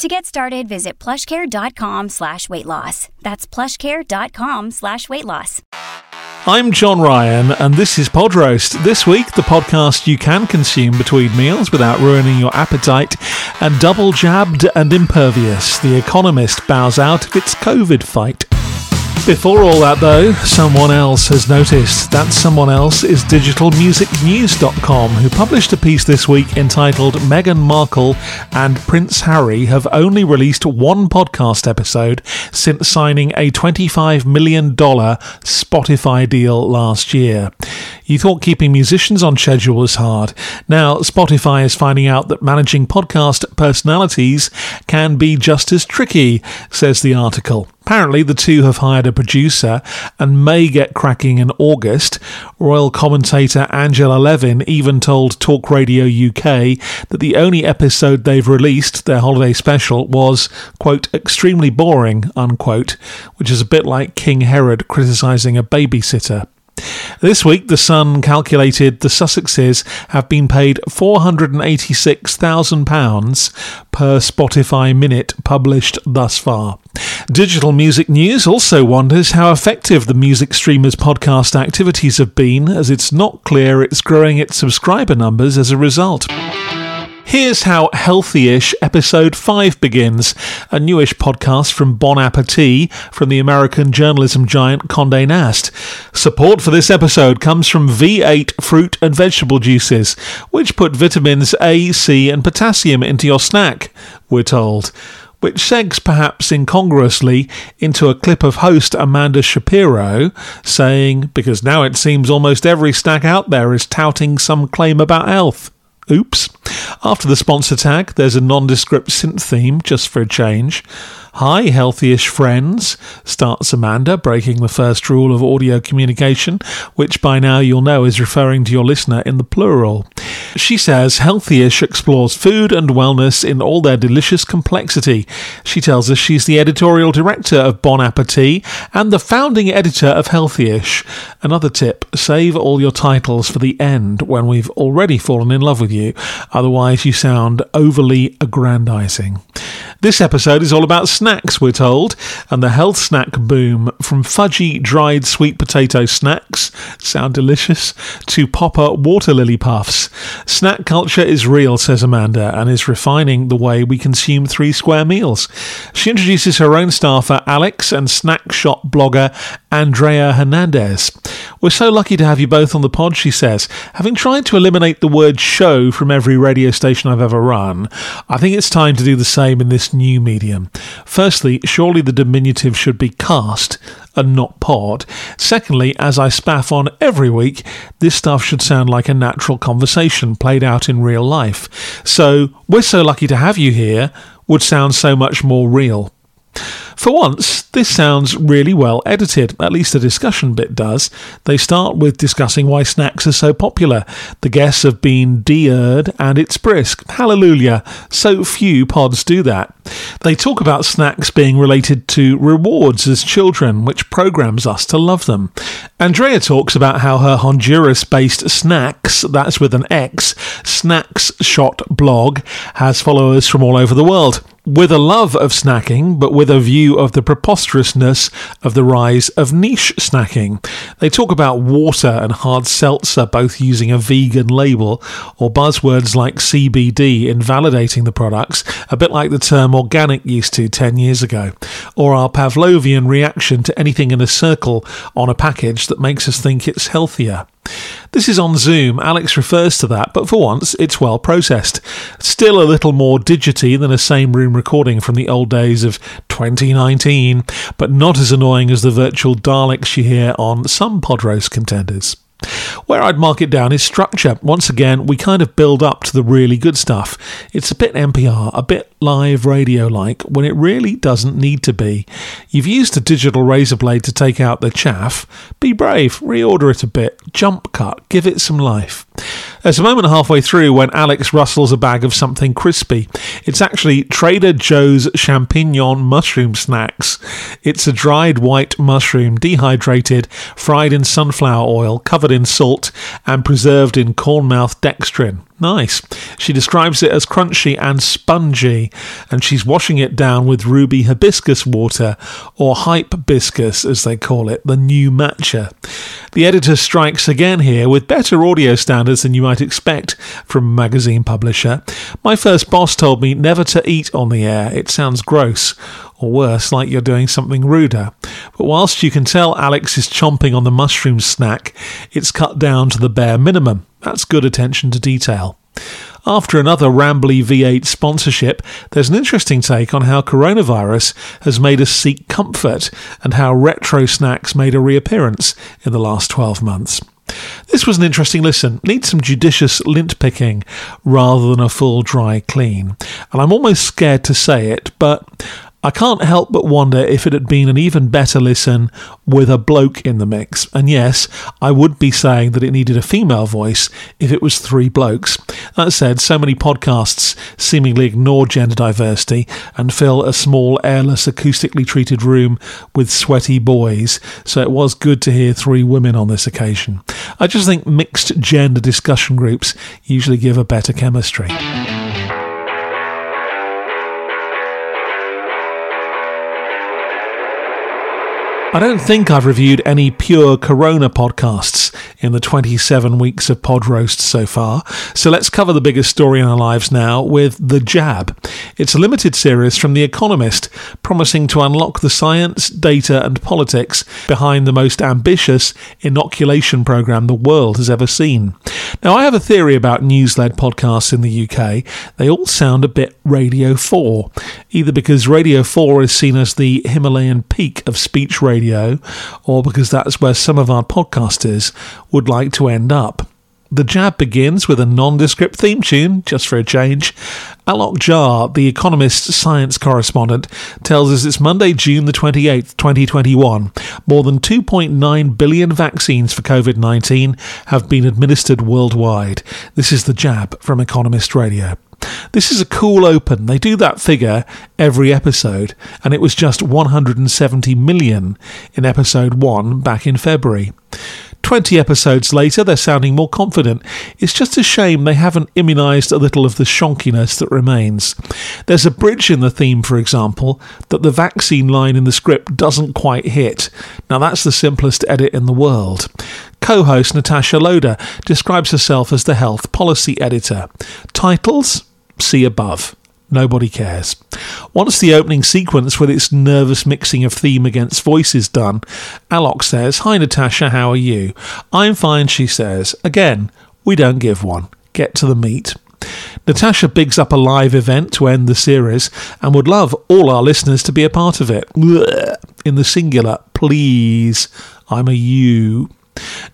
To get started, visit plushcare.com slash weight loss. That's plushcare.com slash weight loss. I'm John Ryan, and this is Pod Roast. This week, the podcast you can consume between meals without ruining your appetite, and double jabbed and impervious, The Economist bows out of its COVID fight. Before all that, though, someone else has noticed. That someone else is digitalmusicnews.com, who published a piece this week entitled Meghan Markle and Prince Harry have only released one podcast episode since signing a $25 million Spotify deal last year. You thought keeping musicians on schedule was hard. Now, Spotify is finding out that managing podcast personalities can be just as tricky, says the article. Apparently, the two have hired a producer and may get cracking in August. Royal commentator Angela Levin even told Talk Radio UK that the only episode they've released, their holiday special, was, quote, extremely boring, unquote, which is a bit like King Herod criticising a babysitter. This week, The Sun calculated the Sussexes have been paid £486,000 per Spotify minute published thus far. Digital Music News also wonders how effective the music streamer's podcast activities have been, as it's not clear it's growing its subscriber numbers as a result. Here's how Healthy-ish episode 5 begins, a newish podcast from Bon Appetit from the American journalism giant Condé Nast. Support for this episode comes from V8 fruit and vegetable juices, which put vitamins A, C, and potassium into your snack, we're told which segs perhaps incongruously into a clip of host Amanda Shapiro saying, because now it seems almost every snack out there is touting some claim about health. Oops. After the sponsor tag, there's a nondescript synth theme, just for a change. Hi, healthy-ish friends, starts Amanda, breaking the first rule of audio communication, which by now you'll know is referring to your listener in the plural. She says Healthy-ish explores food and wellness in all their delicious complexity. She tells us she's the editorial director of Bon Appetit and the founding editor of Healthy-ish. Another tip, save all your titles for the end when we've already fallen in love with you, otherwise you sound overly aggrandizing. This episode is all about snacks, we're told, and the health snack boom from fudgy dried sweet potato snacks, sound delicious, to popper water lily puffs. Snack culture is real, says Amanda, and is refining the way we consume three square meals. She introduces her own staffer, Alex, and snack shop blogger Andrea Hernandez. We're so lucky to have you both on the pod, she says. Having tried to eliminate the word show from every radio station I've ever run, I think it's time to do the same in this new medium. Firstly, surely the diminutive should be cast and not pod. Secondly, as I spaff on every week, this stuff should sound like a natural conversation played out in real life. So, we're so lucky to have you here would sound so much more real. For once, this sounds really well edited, at least the discussion bit does. They start with discussing why snacks are so popular. The guests have been de-eared and it's brisk. Hallelujah. So few pods do that. They talk about snacks being related to rewards as children, which programs us to love them. Andrea talks about how her Honduras based Snax, that's with an X, Snaxshot blog, has followers from all over the world with a love of snacking, but with a view of the preposterousness of the rise of niche snacking. They talk about water and hard seltzer both using a vegan label, or buzzwords like CBD invalidating the products, a bit like the term organic used to 10 years ago, or our Pavlovian reaction to anything in a circle on a package that makes us think it's healthier. This is on Zoom. Alex refers to that, but for once it's well processed. Still a little more digity than a same room recording from the old days of 2019, but not as annoying as the virtual Daleks you hear on some Podroast contenders. Where I'd mark it down is structure. Once again, we kind of build up to the really good stuff. It's a bit NPR, a bit live radio like, when it really doesn't need to be. You've used a digital razor blade to take out the chaff. Be brave, reorder it a bit, jump cut, give it some life. There's a moment halfway through when Alex rustles a bag of something crispy. It's actually Trader Joe's champignon mushroom snacks. It's a dried white mushroom, dehydrated, fried in sunflower oil, covered in salt, and preserved in corn maltodextrin. Nice. She describes it as crunchy and spongy, and she's washing it down with ruby hibiscus water, or hypebiscus as they call it, the new matcha. The editor strikes again here with better audio standards than you might expect from a magazine publisher. My first boss told me never to eat on the air, it sounds gross or worse, like you're doing something ruder. But whilst you can tell Alex is chomping on the mushroom snack, it's cut down to the bare minimum. That's good attention to detail. After another rambly V8 sponsorship, there's an interesting take on how coronavirus has made us seek comfort and how retro snacks made a reappearance in the last 12 months. This was an interesting listen. Needs some judicious lint picking rather than a full dry clean. And I'm almost scared to say it, but I can't help but wonder if it had been an even better listen with a bloke in the mix. And yes, I would be saying that it needed a female voice if it was three blokes. That said, so many podcasts seemingly ignore gender diversity and fill a small, airless, acoustically treated room with sweaty boys, so it was good to hear three women on this occasion. I just think mixed gender discussion groups usually give a better chemistry. I don't think I've reviewed any pure Corona podcasts in the 27 weeks of pod roast so far, so let's cover the biggest story in our lives now with The Jab. It's a limited series from The Economist, promising to unlock the science, data, and politics behind the most ambitious inoculation program the world has ever seen. Now, I have a theory about news led podcasts in the UK. They all sound a bit Radio 4, either because Radio 4 is seen as the Himalayan peak of speech radio radio, or because that's where some of our podcasters would like to end up. The jab begins with a nondescript theme tune, just for a change. Alok Jha, the Economist science correspondent, tells us it's Monday, June the 28th, 2021. More than 2.9 billion vaccines for COVID 19 have been administered worldwide. This is the jab from Economist Radio. This is a cool open. They do that figure every episode, and it was just 170 million in episode 1 back in February. 20 episodes later, they're sounding more confident. It's just a shame they haven't immunised a little of the shonkiness that remains. There's a bridge in the theme, for example, that the vaccine line in the script doesn't quite hit. Now, that's the simplest edit in the world. Co host Natasha Loder describes herself as the health policy editor. Titles? See above. Nobody cares. Once the opening sequence with its nervous mixing of theme against voice is done, Alok says, Hi Natasha, how are you? I'm fine, she says. Again, we don't give one. Get to the meat. Natasha bigs up a live event to end the series and would love all our listeners to be a part of it. In the singular, please. I'm a you.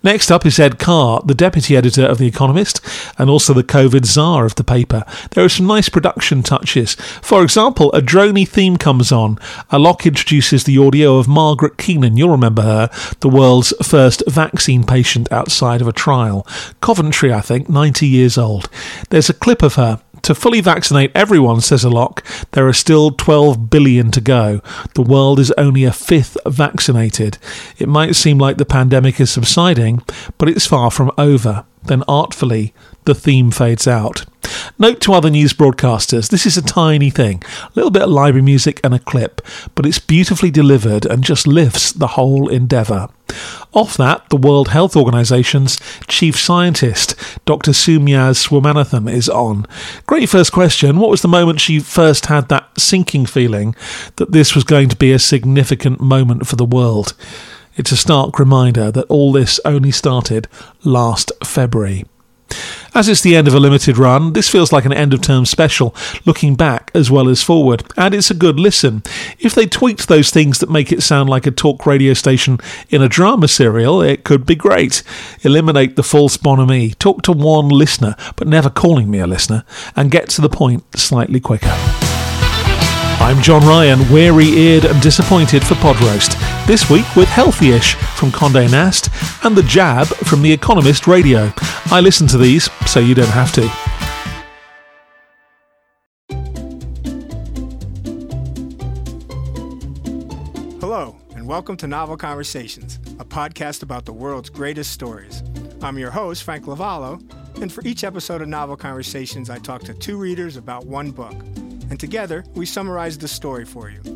Next up is Ed Carr, the deputy editor of The Economist and also the COVID czar of the paper. There are some nice production touches. For example, a droney theme comes on. Alok introduces the audio of Margaret Keenan. You'll remember her, the world's first vaccine patient outside of a trial. Coventry, I think, 90 years old. There's a clip of her to fully vaccinate everyone, says Alok, there are still 12 billion to go. The world is only a fifth vaccinated. It might seem like the pandemic is subsiding, but it's far from over. Then artfully, the theme fades out. Note to other news broadcasters this is a tiny thing, a little bit of library music and a clip, but it's beautifully delivered and just lifts the whole endeavour. Off that, the World Health Organization's chief scientist, Dr. Soumya Swaminathan, is on. Great first question. What was the moment she first had that sinking feeling that this was going to be a significant moment for the world? It's a stark reminder that all this only started last February. As it's the end of a limited run, this feels like an end of term special, looking back as well as forward, and it's a good listen. If they tweaked those things that make it sound like a talk radio station in a drama serial, it could be great. Eliminate the false bonhomie, talk to one listener, but never calling me a listener, and get to the point slightly quicker. I'm John Ryan, weary eared and disappointed for Pod Roast. This week with Healthyish from Condé Nast and The Jab from The Economist Radio. I listen to these so you don't have to. Hello, and welcome to Novel Conversations, a podcast about the world's greatest stories. I'm your host, Frank Lavallo, and for each episode of Novel Conversations, I talk to two readers about one book and together we summarize the story for you.